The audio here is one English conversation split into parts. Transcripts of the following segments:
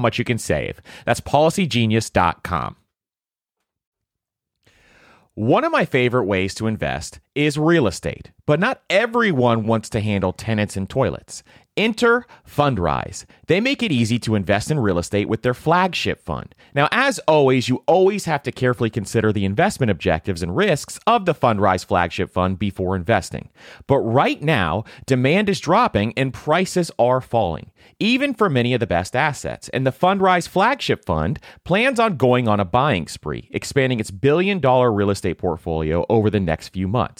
much you can save. That's policygenius.com. One of my favorite ways to invest is real estate, but not everyone wants to handle tenants and toilets. Enter Fundrise. They make it easy to invest in real estate with their flagship fund. Now, as always, you always have to carefully consider the investment objectives and risks of the Fundrise flagship fund before investing. But right now, demand is dropping and prices are falling, even for many of the best assets. And the Fundrise flagship fund plans on going on a buying spree, expanding its billion dollar real estate portfolio over the next few months.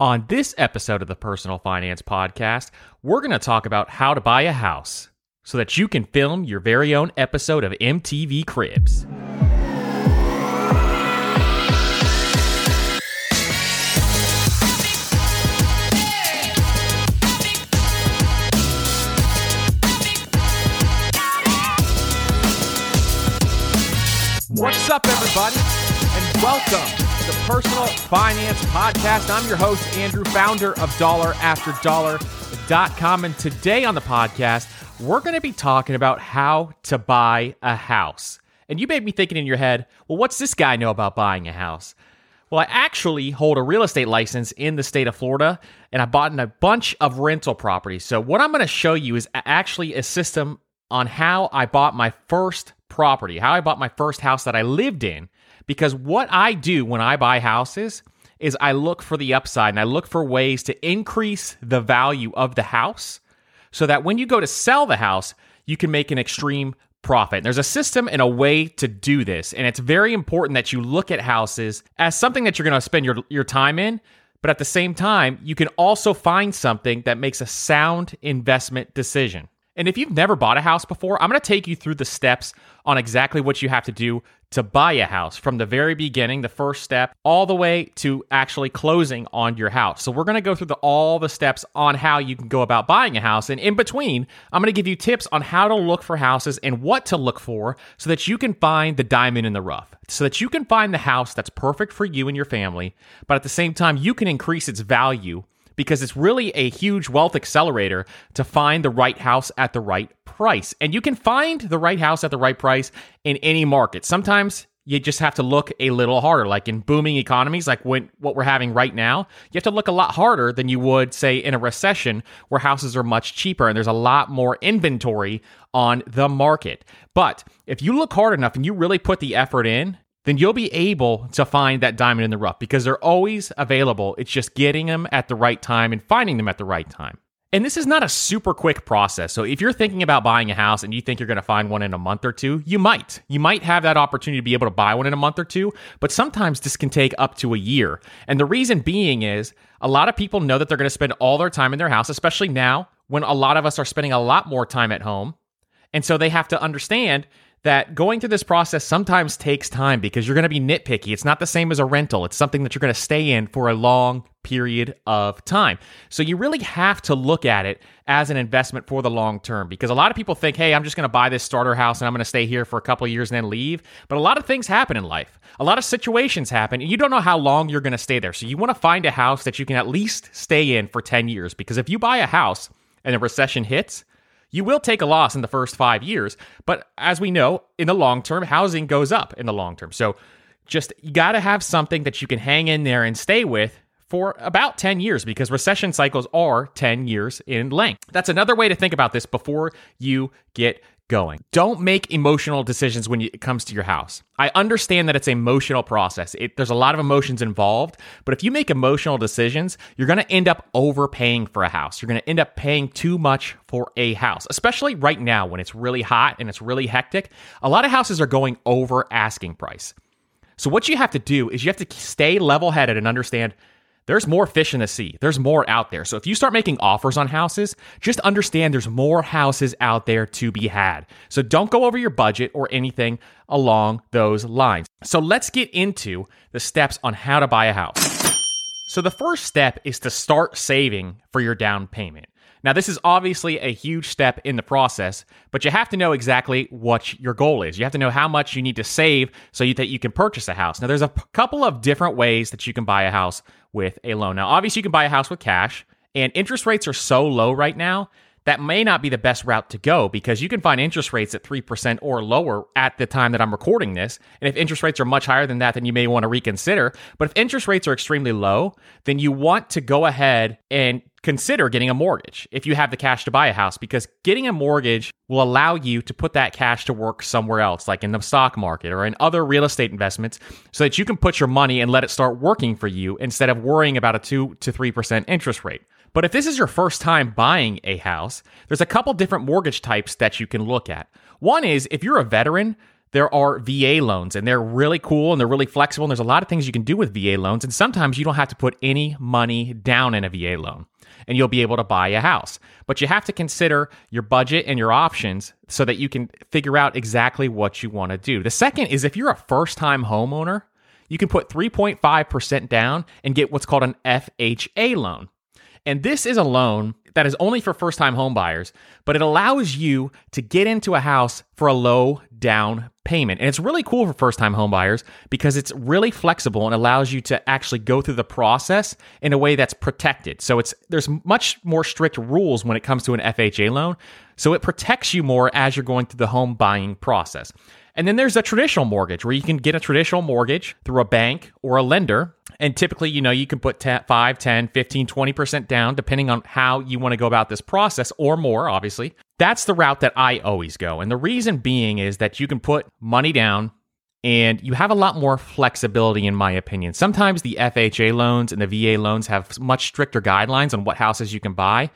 On this episode of the Personal Finance Podcast, we're going to talk about how to buy a house so that you can film your very own episode of MTV Cribs. What's up, everybody, and welcome Personal Finance Podcast. I'm your host, Andrew, founder of DollarAfterDollar.com. And today on the podcast, we're going to be talking about how to buy a house. And you may be thinking in your head, well, what's this guy know about buying a house? Well, I actually hold a real estate license in the state of Florida, and I bought in a bunch of rental properties. So, what I'm going to show you is actually a system on how I bought my first property, how I bought my first house that I lived in. Because what I do when I buy houses is I look for the upside and I look for ways to increase the value of the house so that when you go to sell the house, you can make an extreme profit. There's a system and a way to do this. And it's very important that you look at houses as something that you're going to spend your, your time in. But at the same time, you can also find something that makes a sound investment decision. And if you've never bought a house before, I'm going to take you through the steps on exactly what you have to do to buy a house from the very beginning, the first step, all the way to actually closing on your house. So, we're going to go through the, all the steps on how you can go about buying a house. And in between, I'm going to give you tips on how to look for houses and what to look for so that you can find the diamond in the rough, so that you can find the house that's perfect for you and your family, but at the same time, you can increase its value because it's really a huge wealth accelerator to find the right house at the right price. And you can find the right house at the right price in any market. Sometimes you just have to look a little harder. Like in booming economies, like when, what we're having right now, you have to look a lot harder than you would, say, in a recession where houses are much cheaper and there's a lot more inventory on the market. But if you look hard enough and you really put the effort in, then you'll be able to find that diamond in the rough because they're always available. It's just getting them at the right time and finding them at the right time. And this is not a super quick process. So if you're thinking about buying a house and you think you're going to find one in a month or two, you might. You might have that opportunity to be able to buy one in a month or two, but sometimes this can take up to a year. And the reason being is a lot of people know that they're going to spend all their time in their house, especially now when a lot of us are spending a lot more time at home. And so they have to understand that going through this process sometimes takes time because you're going to be nitpicky. It's not the same as a rental, it's something that you're going to stay in for a long period of time. So you really have to look at it as an investment for the long term because a lot of people think, hey, I'm just going to buy this starter house and I'm going to stay here for a couple years and then leave. But a lot of things happen in life, a lot of situations happen, and you don't know how long you're going to stay there. So you want to find a house that you can at least stay in for 10 years because if you buy a house and a recession hits, you will take a loss in the first five years, but as we know, in the long term, housing goes up in the long term. So just you got to have something that you can hang in there and stay with for about 10 years because recession cycles are 10 years in length. That's another way to think about this before you get going. Don't make emotional decisions when it comes to your house. I understand that it's an emotional process. It, there's a lot of emotions involved, but if you make emotional decisions, you're going to end up overpaying for a house. You're going to end up paying too much for a house, especially right now when it's really hot and it's really hectic. A lot of houses are going over asking price. So what you have to do is you have to stay level-headed and understand there's more fish in the sea. There's more out there. So if you start making offers on houses, just understand there's more houses out there to be had. So don't go over your budget or anything along those lines. So let's get into the steps on how to buy a house. So the first step is to start saving for your down payment. Now, this is obviously a huge step in the process, but you have to know exactly what your goal is. You have to know how much you need to save so you, that you can purchase a house. Now, there's a p- couple of different ways that you can buy a house with a loan. Now, obviously, you can buy a house with cash, and interest rates are so low right now that may not be the best route to go because you can find interest rates at 3% or lower at the time that I'm recording this. And if interest rates are much higher than that, then you may want to reconsider. But if interest rates are extremely low, then you want to go ahead and consider getting a mortgage if you have the cash to buy a house because getting a mortgage will allow you to put that cash to work somewhere else like in the stock market or in other real estate investments so that you can put your money and let it start working for you instead of worrying about a 2 to 3% interest rate. But if this is your first time buying a house, there's a couple different mortgage types that you can look at. One is if you're a veteran, there are VA loans and they're really cool and they're really flexible and there's a lot of things you can do with VA loans and sometimes you don't have to put any money down in a VA loan and you'll be able to buy a house. But you have to consider your budget and your options so that you can figure out exactly what you want to do. The second is if you're a first time homeowner, you can put 3.5% down and get what's called an FHA loan. And this is a loan that is only for first time homebuyers, but it allows you to get into a house for a low down payment. And it's really cool for first time homebuyers because it's really flexible and allows you to actually go through the process in a way that's protected. So it's there's much more strict rules when it comes to an FHA loan. So it protects you more as you're going through the home buying process. And then there's a traditional mortgage where you can get a traditional mortgage through a bank or a lender. And typically, you know, you can put 10, 5, 10, 15, 20% down depending on how you want to go about this process or more, obviously. That's the route that I always go. And the reason being is that you can put money down and you have a lot more flexibility, in my opinion. Sometimes the FHA loans and the VA loans have much stricter guidelines on what houses you can buy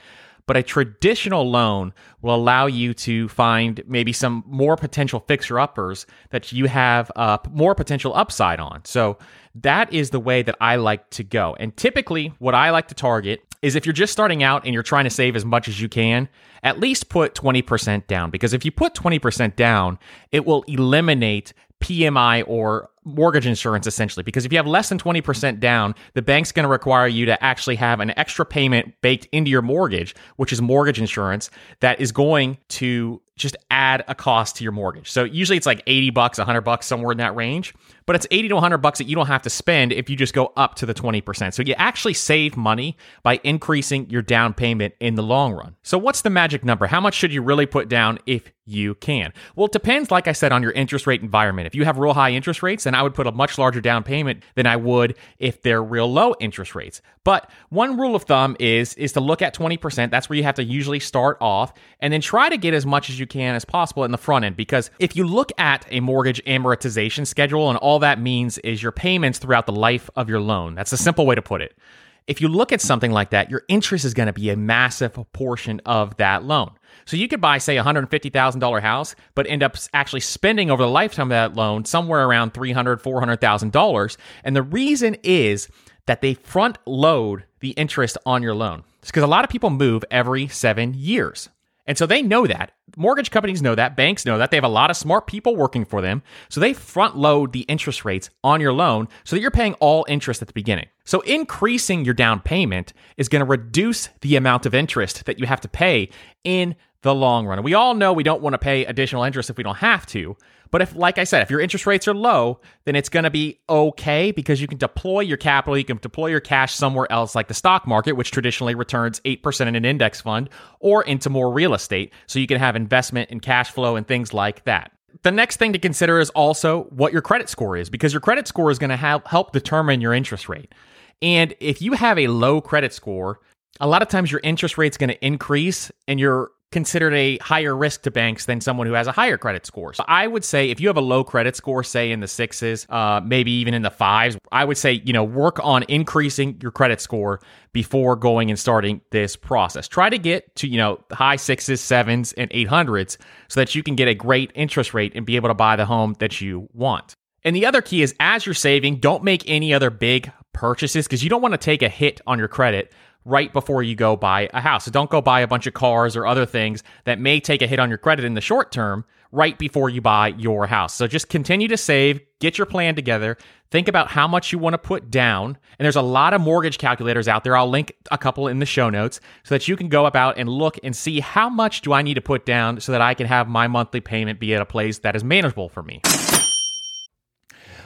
but a traditional loan will allow you to find maybe some more potential fixer uppers that you have uh, more potential upside on. So that is the way that I like to go. And typically, what I like to target is if you're just starting out and you're trying to save as much as you can, at least put 20% down. Because if you put 20% down, it will eliminate PMI or mortgage insurance essentially because if you have less than 20% down the bank's going to require you to actually have an extra payment baked into your mortgage which is mortgage insurance that is going to just add a cost to your mortgage so usually it's like 80 bucks 100 bucks somewhere in that range but it's 80 to 100 bucks that you don't have to spend if you just go up to the 20%. So you actually save money by increasing your down payment in the long run. So what's the magic number? How much should you really put down if you can? Well, it depends, like I said, on your interest rate environment. If you have real high interest rates, then I would put a much larger down payment than I would if they're real low interest rates. But one rule of thumb is is to look at 20%. That's where you have to usually start off and then try to get as much as you can as possible in the front end because if you look at a mortgage amortization schedule and all that means is your payments throughout the life of your loan. That's a simple way to put it. If you look at something like that, your interest is going to be a massive portion of that loan. So you could buy, say, a $150,000 house, but end up actually spending over the lifetime of that loan somewhere around $300,000, $400,000. And the reason is that they front load the interest on your loan. It's because a lot of people move every seven years. And so they know that. Mortgage companies know that. Banks know that. They have a lot of smart people working for them. So they front load the interest rates on your loan so that you're paying all interest at the beginning. So increasing your down payment is going to reduce the amount of interest that you have to pay in the long run. We all know we don't want to pay additional interest if we don't have to. But if, like I said, if your interest rates are low, then it's going to be okay because you can deploy your capital, you can deploy your cash somewhere else, like the stock market, which traditionally returns 8% in an index fund, or into more real estate. So you can have investment and cash flow and things like that. The next thing to consider is also what your credit score is because your credit score is going to help determine your interest rate. And if you have a low credit score, a lot of times your interest rate is going to increase and your considered a higher risk to banks than someone who has a higher credit score. So I would say if you have a low credit score, say in the sixes, uh, maybe even in the fives, I would say, you know, work on increasing your credit score before going and starting this process. Try to get to, you know, high sixes, sevens, and 800s so that you can get a great interest rate and be able to buy the home that you want. And the other key is as you're saving, don't make any other big purchases because you don't want to take a hit on your credit right before you go buy a house. So don't go buy a bunch of cars or other things that may take a hit on your credit in the short term right before you buy your house. So just continue to save, get your plan together, think about how much you want to put down. And there's a lot of mortgage calculators out there. I'll link a couple in the show notes so that you can go about and look and see how much do I need to put down so that I can have my monthly payment be at a place that is manageable for me.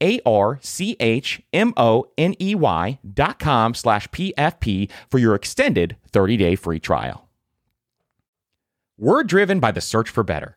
a R C H M O N E Y dot com slash PFP for your extended 30 day free trial. We're driven by the search for better.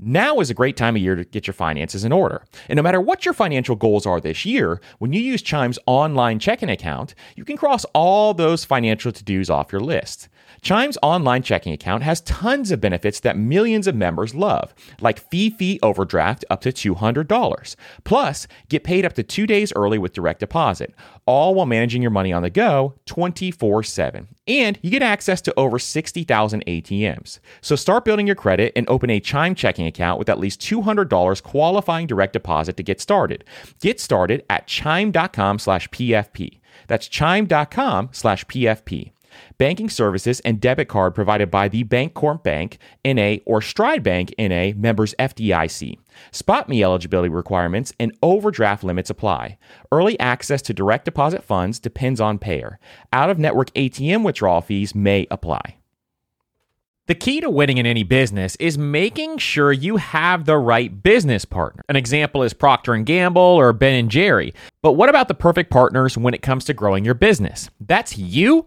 Now is a great time of year to get your finances in order. And no matter what your financial goals are this year, when you use Chime's online checking account, you can cross all those financial to dos off your list. Chime's online checking account has tons of benefits that millions of members love, like fee fee overdraft up to $200. Plus, get paid up to two days early with direct deposit, all while managing your money on the go 24 7. And you get access to over 60,000 ATMs. So start building your credit and open a Chime checking account with at least $200 qualifying direct deposit to get started. Get started at chime.com slash PFP. That's chime.com slash PFP. Banking services and debit card provided by the Bancorp Bank, NA, or Stride Bank, NA, members FDIC. SpotMe eligibility requirements and overdraft limits apply. Early access to direct deposit funds depends on payer. Out of network ATM withdrawal fees may apply. The key to winning in any business is making sure you have the right business partner. An example is Procter and Gamble or Ben and Jerry. But what about the perfect partners when it comes to growing your business? That's you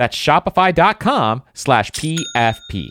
That's shopify.com slash PFP.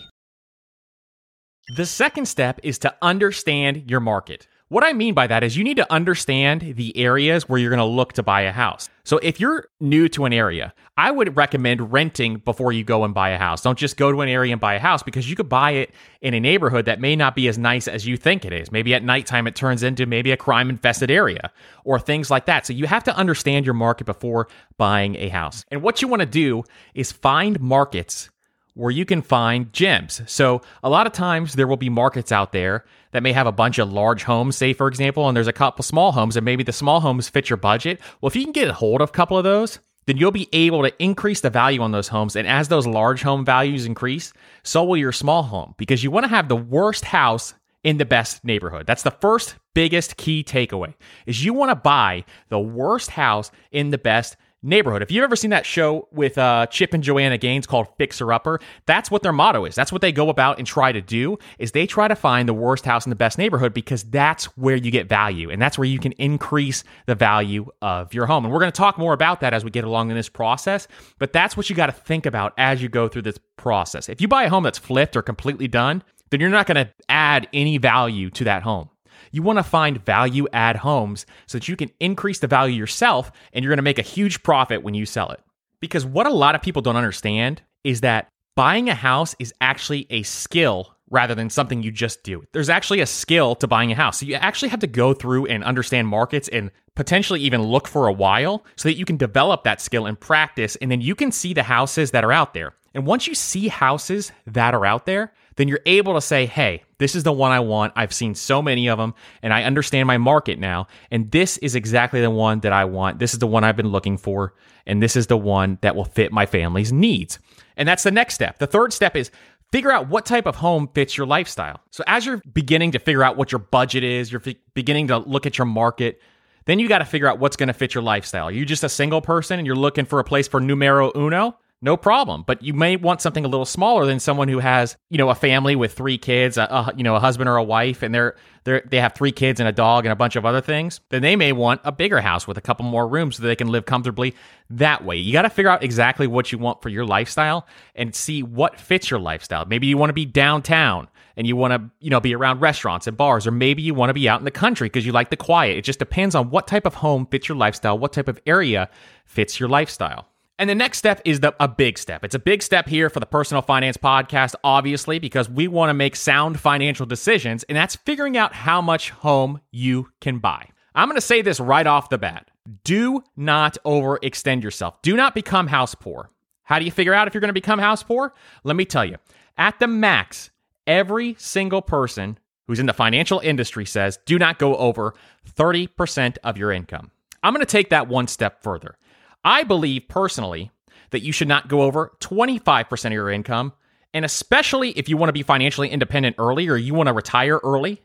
The second step is to understand your market. What I mean by that is you need to understand the areas where you're going to look to buy a house. So if you're new to an area, I would recommend renting before you go and buy a house. Don't just go to an area and buy a house because you could buy it in a neighborhood that may not be as nice as you think it is. Maybe at nighttime it turns into maybe a crime infested area or things like that. So you have to understand your market before buying a house. And what you want to do is find markets where you can find gems. So a lot of times there will be markets out there that may have a bunch of large homes, say for example, and there's a couple small homes, and maybe the small homes fit your budget. Well, if you can get a hold of a couple of those, then you'll be able to increase the value on those homes. And as those large home values increase, so will your small home because you want to have the worst house in the best neighborhood. That's the first biggest key takeaway is you want to buy the worst house in the best neighborhood. If you've ever seen that show with uh, Chip and Joanna Gaines called Fixer Upper, that's what their motto is. That's what they go about and try to do is they try to find the worst house in the best neighborhood because that's where you get value and that's where you can increase the value of your home. And we're going to talk more about that as we get along in this process, but that's what you got to think about as you go through this process. If you buy a home that's flipped or completely done, then you're not going to add any value to that home. You want to find value add homes so that you can increase the value yourself and you're going to make a huge profit when you sell it. Because what a lot of people don't understand is that buying a house is actually a skill rather than something you just do. There's actually a skill to buying a house. So you actually have to go through and understand markets and potentially even look for a while so that you can develop that skill and practice and then you can see the houses that are out there. And once you see houses that are out there, then you're able to say, hey, this is the one I want. I've seen so many of them and I understand my market now. And this is exactly the one that I want. This is the one I've been looking for. And this is the one that will fit my family's needs. And that's the next step. The third step is figure out what type of home fits your lifestyle. So as you're beginning to figure out what your budget is, you're f- beginning to look at your market, then you got to figure out what's going to fit your lifestyle. Are you just a single person and you're looking for a place for numero uno? No problem. But you may want something a little smaller than someone who has, you know, a family with three kids, a, a, you know, a husband or a wife, and they're they they have three kids and a dog and a bunch of other things. Then they may want a bigger house with a couple more rooms so they can live comfortably that way. You got to figure out exactly what you want for your lifestyle and see what fits your lifestyle. Maybe you want to be downtown and you want to, you know, be around restaurants and bars, or maybe you want to be out in the country because you like the quiet. It just depends on what type of home fits your lifestyle, what type of area fits your lifestyle. And the next step is the, a big step. It's a big step here for the Personal Finance Podcast, obviously, because we want to make sound financial decisions, and that's figuring out how much home you can buy. I'm going to say this right off the bat do not overextend yourself, do not become house poor. How do you figure out if you're going to become house poor? Let me tell you. At the max, every single person who's in the financial industry says do not go over 30% of your income. I'm going to take that one step further. I believe personally that you should not go over 25% of your income. And especially if you want to be financially independent early or you want to retire early,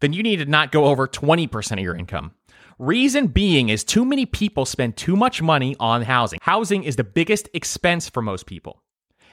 then you need to not go over 20% of your income. Reason being is too many people spend too much money on housing. Housing is the biggest expense for most people.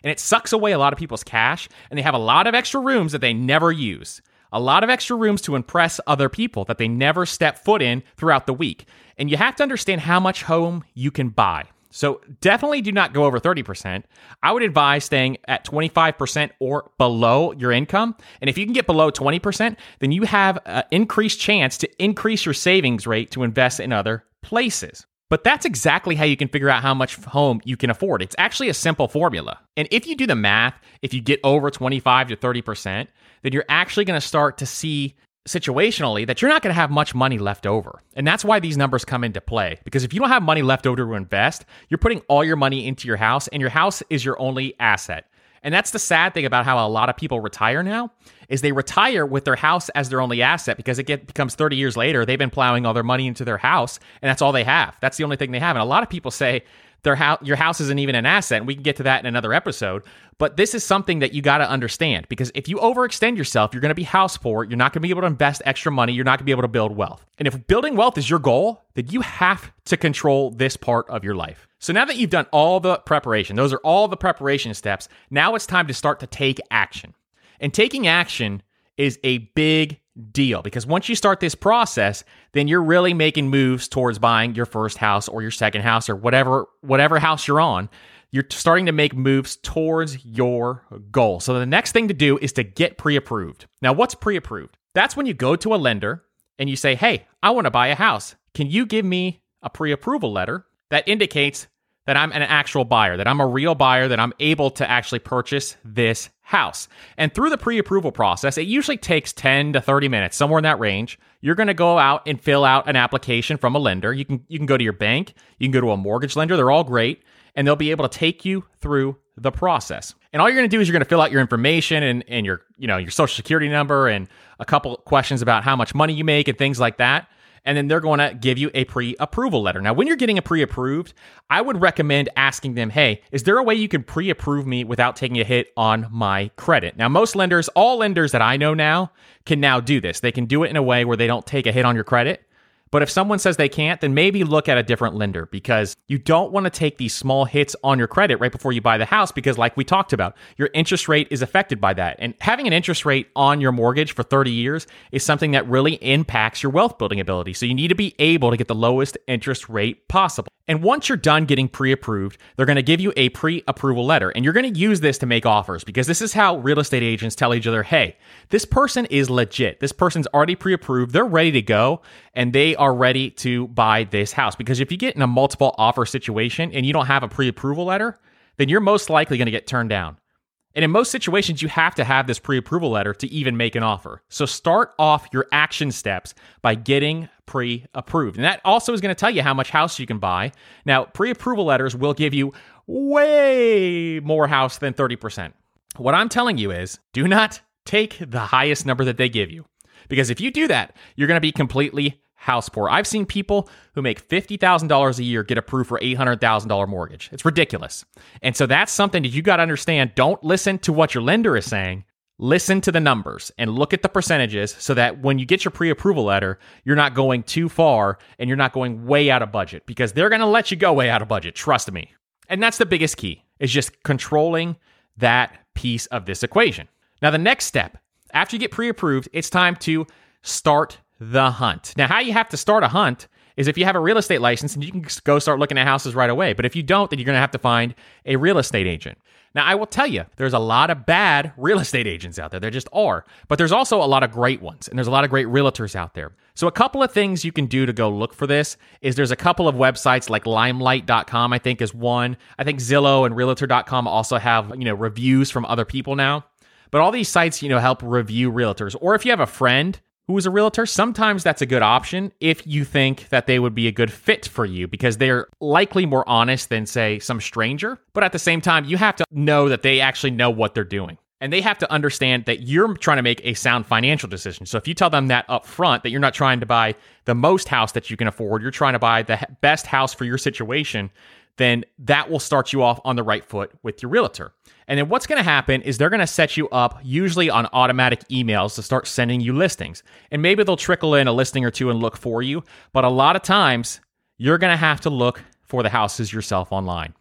And it sucks away a lot of people's cash, and they have a lot of extra rooms that they never use. A lot of extra rooms to impress other people that they never step foot in throughout the week. And you have to understand how much home you can buy. So definitely do not go over 30%. I would advise staying at 25% or below your income. And if you can get below 20%, then you have an increased chance to increase your savings rate to invest in other places. But that's exactly how you can figure out how much home you can afford. It's actually a simple formula. And if you do the math, if you get over 25 to 30%, then you're actually going to start to see situationally that you're not going to have much money left over. And that's why these numbers come into play. Because if you don't have money left over to invest, you're putting all your money into your house, and your house is your only asset. And that's the sad thing about how a lot of people retire now is they retire with their house as their only asset because it get, becomes 30 years later they've been plowing all their money into their house and that's all they have. That's the only thing they have. And a lot of people say their house your house isn't even an asset and we can get to that in another episode but this is something that you got to understand because if you overextend yourself you're going to be house poor you're not going to be able to invest extra money you're not going to be able to build wealth. And if building wealth is your goal then you have to control this part of your life. So now that you've done all the preparation those are all the preparation steps now it's time to start to take action. And taking action is a big deal. Because once you start this process then you're really making moves towards buying your first house or your second house or whatever whatever house you're on. You're starting to make moves towards your goal. So the next thing to do is to get pre-approved. Now what's pre-approved? That's when you go to a lender and you say hey i want to buy a house. Can you give me a pre-approval letter that indicates that I'm an actual buyer, that I'm a real buyer, that I'm able to actually purchase this house. And through the pre approval process, it usually takes 10 to 30 minutes, somewhere in that range. You're going to go out and fill out an application from a lender. You can, you can go to your bank, you can go to a mortgage lender. They're all great, and they'll be able to take you through the process. And all you're going to do is you're going to fill out your information and, and your, you know, your social security number and a couple questions about how much money you make and things like that and then they're going to give you a pre approval letter. Now, when you're getting a pre approved, I would recommend asking them, hey, is there a way you can pre approve me without taking a hit on my credit? Now, most lenders, all lenders that I know now, can now do this. They can do it in a way where they don't take a hit on your credit. But if someone says they can't, then maybe look at a different lender because you don't want to take these small hits on your credit right before you buy the house because, like we talked about, your interest rate is affected by that. And having an interest rate on your mortgage for 30 years is something that really impacts your wealth building ability. So you need to be able to get the lowest interest rate possible. And once you're done getting pre approved, they're going to give you a pre approval letter. And you're going to use this to make offers because this is how real estate agents tell each other hey, this person is legit. This person's already pre approved. They're ready to go and they are ready to buy this house. Because if you get in a multiple offer situation and you don't have a pre approval letter, then you're most likely going to get turned down. And in most situations, you have to have this pre approval letter to even make an offer. So start off your action steps by getting pre approved. And that also is going to tell you how much house you can buy. Now, pre approval letters will give you way more house than 30%. What I'm telling you is do not take the highest number that they give you. Because if you do that, you're going to be completely house poor. I've seen people who make $50,000 a year get approved for $800,000 mortgage. It's ridiculous. And so that's something that you got to understand. Don't listen to what your lender is saying. Listen to the numbers and look at the percentages so that when you get your pre approval letter, you're not going too far and you're not going way out of budget because they're going to let you go way out of budget. Trust me. And that's the biggest key is just controlling that piece of this equation. Now, the next step, after you get pre approved, it's time to start the hunt. Now, how you have to start a hunt is if you have a real estate license and you can go start looking at houses right away. But if you don't, then you're going to have to find a real estate agent. Now, I will tell you, there's a lot of bad real estate agents out there. There just are. But there's also a lot of great ones, and there's a lot of great realtors out there. So, a couple of things you can do to go look for this is there's a couple of websites like limelight.com, I think, is one. I think Zillow and realtor.com also have, you know, reviews from other people now. But all these sites, you know, help review realtors. Or if you have a friend who is a realtor, sometimes that's a good option if you think that they would be a good fit for you because they're likely more honest than, say, some stranger. But at the same time, you have to know that they actually know what they're doing. And they have to understand that you're trying to make a sound financial decision. So if you tell them that up front, that you're not trying to buy the most house that you can afford, you're trying to buy the best house for your situation, then that will start you off on the right foot with your realtor. And then what's going to happen is they're going to set you up usually on automatic emails to start sending you listings. And maybe they'll trickle in a listing or two and look for you. But a lot of times, you're going to have to look for the houses yourself online.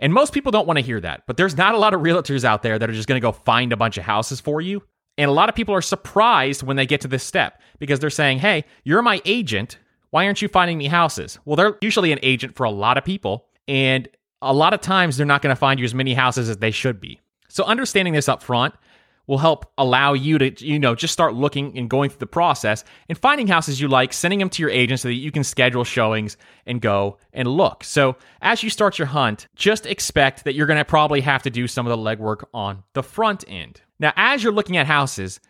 And most people don't want to hear that. But there's not a lot of realtors out there that are just going to go find a bunch of houses for you. And a lot of people are surprised when they get to this step because they're saying, hey, you're my agent. Why aren't you finding me houses? Well, they're usually an agent for a lot of people. And a lot of times they're not going to find you as many houses as they should be. So understanding this up front will help allow you to, you know, just start looking and going through the process and finding houses you like, sending them to your agent so that you can schedule showings and go and look. So as you start your hunt, just expect that you're going to probably have to do some of the legwork on the front end. Now, as you're looking at houses,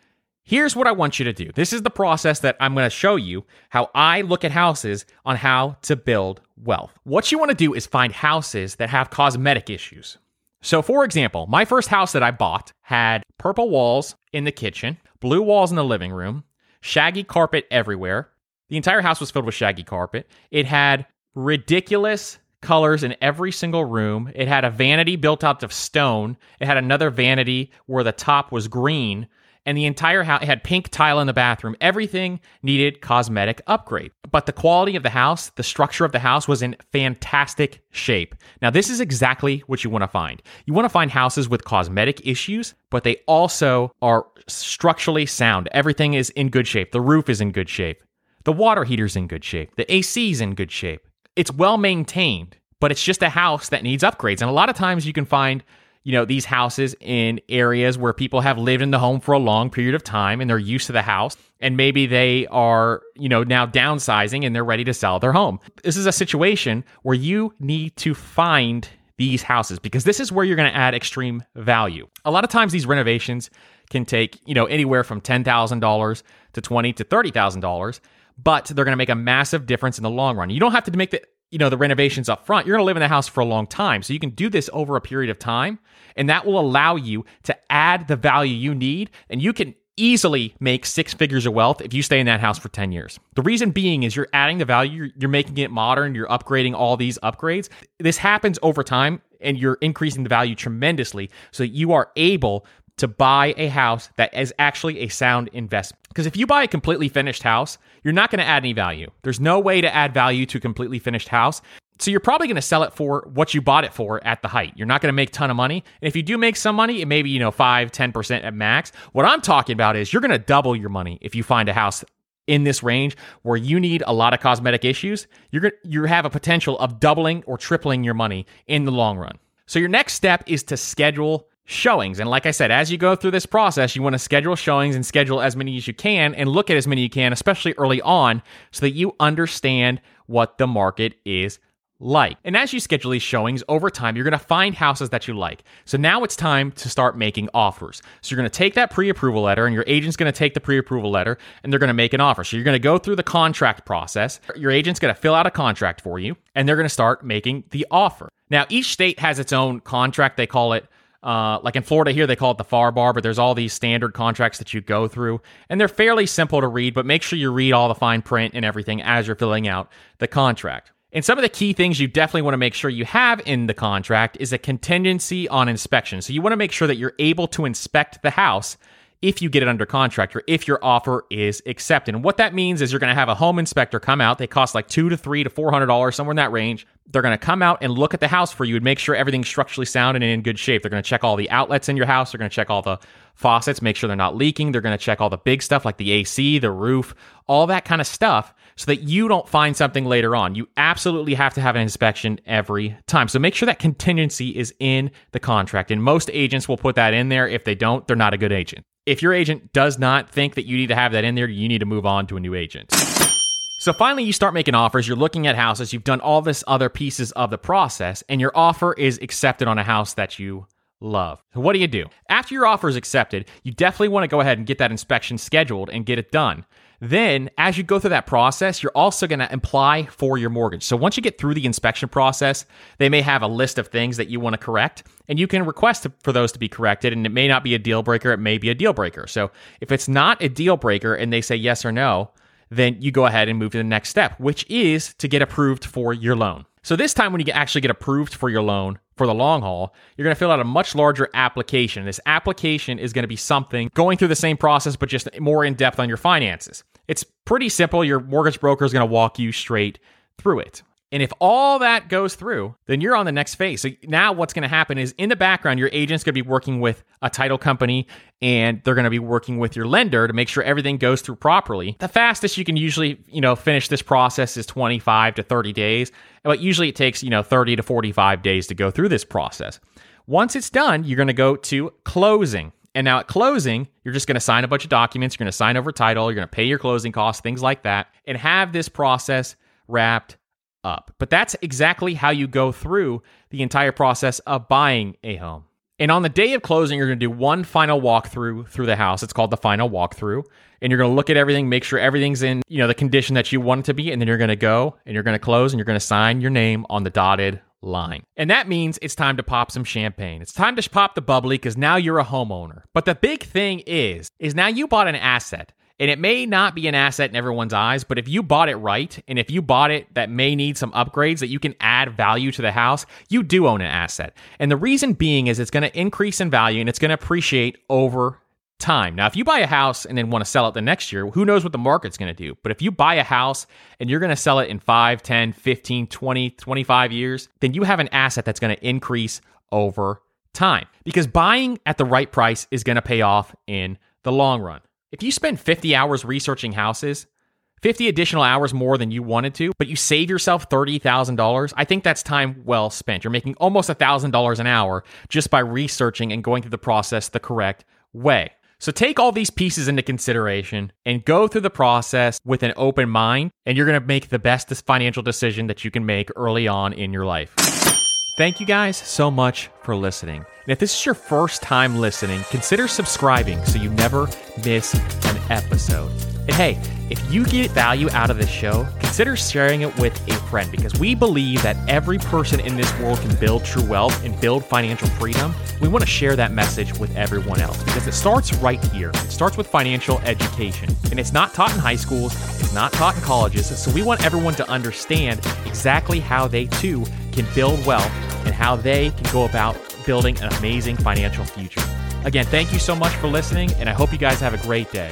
Here's what I want you to do. This is the process that I'm going to show you how I look at houses on how to build wealth. What you want to do is find houses that have cosmetic issues. So, for example, my first house that I bought had purple walls in the kitchen, blue walls in the living room, shaggy carpet everywhere. The entire house was filled with shaggy carpet. It had ridiculous colors in every single room. It had a vanity built out of stone. It had another vanity where the top was green and the entire house had pink tile in the bathroom. Everything needed cosmetic upgrade. But the quality of the house, the structure of the house was in fantastic shape. Now, this is exactly what you want to find. You want to find houses with cosmetic issues, but they also are structurally sound. Everything is in good shape. The roof is in good shape. The water heater's in good shape. The AC is in good shape. It's well maintained, but it's just a house that needs upgrades. And a lot of times you can find you know, these houses in areas where people have lived in the home for a long period of time and they're used to the house and maybe they are, you know, now downsizing and they're ready to sell their home. This is a situation where you need to find these houses because this is where you're going to add extreme value. A lot of times these renovations can take, you know, anywhere from $10,000 to 20 to $30,000, but they're going to make a massive difference in the long run. You don't have to make the you know the renovations up front you're going to live in the house for a long time so you can do this over a period of time and that will allow you to add the value you need and you can easily make six figures of wealth if you stay in that house for 10 years. The reason being is you're adding the value, you're, making it modern, you're upgrading all these upgrades. This happens over time and you're increasing the value tremendously so that you are able to buy a house that is actually a sound investment. Because if you buy a completely finished house, you're not going to add any value. There's no way to add value to a completely finished house. So you're probably going to sell it for what you bought it for at the height. You're not going to make a ton of money. And if you do make some money, it may be, you know, 5, 10% at max. What I'm talking about is you're going to double your money if you find a house in this range where you need a lot of cosmetic issues. You're going you have a potential of doubling or tripling your money in the long run. So your next step is to schedule showings. And like I said, as you go through this process, you want to schedule showings and schedule as many as you can and look at as many you can, especially early on, so that you understand what the market is like. And as you schedule these showings over time, you're going to find houses that you like. So now it's time to start making offers. So you're going to take that pre approval letter, and your agent's going to take the pre approval letter and they're going to make an offer. So you're going to go through the contract process. Your agent's going to fill out a contract for you, and they're going to start making the offer. Now, each state has its own contract. They call it uh, like in Florida here, they call it the FAR bar, but there's all these standard contracts that you go through, and they're fairly simple to read, but make sure you read all the fine print and everything as you're filling out the contract. And some of the key things you definitely want to make sure you have in the contract is a contingency on inspection. So you want to make sure that you're able to inspect the house if you get it under contract or if your offer is accepted. And what that means is you're going to have a home inspector come out. They cost like two to three to four hundred dollars, somewhere in that range. They're going to come out and look at the house for you and make sure everything's structurally sound and in good shape. They're going to check all the outlets in your house. They're going to check all the faucets, make sure they're not leaking. They're going to check all the big stuff like the AC, the roof, all that kind of stuff so that you don't find something later on. You absolutely have to have an inspection every time. So make sure that contingency is in the contract. And most agents will put that in there. If they don't, they're not a good agent. If your agent does not think that you need to have that in there, you need to move on to a new agent. So finally, you start making offers. You're looking at houses. You've done all this other pieces of the process, and your offer is accepted on a house that you love. So what do you do? After your offer is accepted, you definitely want to go ahead and get that inspection scheduled and get it done. Then, as you go through that process, you're also going to apply for your mortgage. So, once you get through the inspection process, they may have a list of things that you want to correct, and you can request for those to be corrected. And it may not be a deal breaker, it may be a deal breaker. So, if it's not a deal breaker and they say yes or no, then you go ahead and move to the next step, which is to get approved for your loan. So this time when you actually get approved for your loan for the long haul, you're going to fill out a much larger application. This application is going to be something going through the same process, but just more in depth on your finances. It's pretty simple. Your mortgage broker is going to walk you straight through it. And if all that goes through, then you're on the next phase. So now what's going to happen is in the background, your agent's going to be working with a title company and they're going to be working with your lender to make sure everything goes through properly. The fastest you can usually, you know, finish this process is 25 to 30 days, but usually it takes, you know, 30 to 45 days to go through this process. Once it's done, you're going to go to closing. And now at closing, you're just going to sign a bunch of documents, you're going to sign over title, you're going to pay your closing costs, things like that, and have this process wrapped up. But that's exactly how you go through the entire process of buying a home. And on the day of closing, you're going to do one final walkthrough through the house. It's called the final walkthrough. And you're going to look at everything, make sure everything's in, you know, the condition that you want it to be, and then you're going to go and you're going to close and you're going to sign your name on the dotted line. And that means it's time to pop some champagne. It's time to pop the bubbly because now you're a homeowner. But the big thing is, is now you bought an asset. And it may not be an asset in everyone's eyes, but if you bought it right, and if you bought it that may need some upgrades that you can add value to the house, you do own an asset. And the reason being is it's going to increase in value and it's going to appreciate over time. Now, if you buy a house and then want to sell it the next year, who knows what the market's going to do? But if you buy a house and you're going to sell it in 5, 10, 15, 20, 25 years, then you have an asset that's going to increase over time because buying at the right price is going to pay off in the long run. If you spend 50 hours researching houses, 50 additional hours more than you wanted to, but you save yourself $30,000, I think that's time well spent. You're making almost $1,000 an hour just by researching and going through the process the correct way. So take all these pieces into consideration and go through the process with an open mind, and you're going to make the best financial decision that you can make early on in your life. Thank you guys so much for listening. And if this is your first time listening, consider subscribing so you never miss an episode. And hey, if you get value out of this show, consider sharing it with a friend because we believe that every person in this world can build true wealth and build financial freedom. We want to share that message with everyone else because it starts right here. It starts with financial education. And it's not taught in high schools, it's not taught in colleges. So we want everyone to understand exactly how they too can build wealth and how they can go about building an amazing financial future. Again, thank you so much for listening, and I hope you guys have a great day.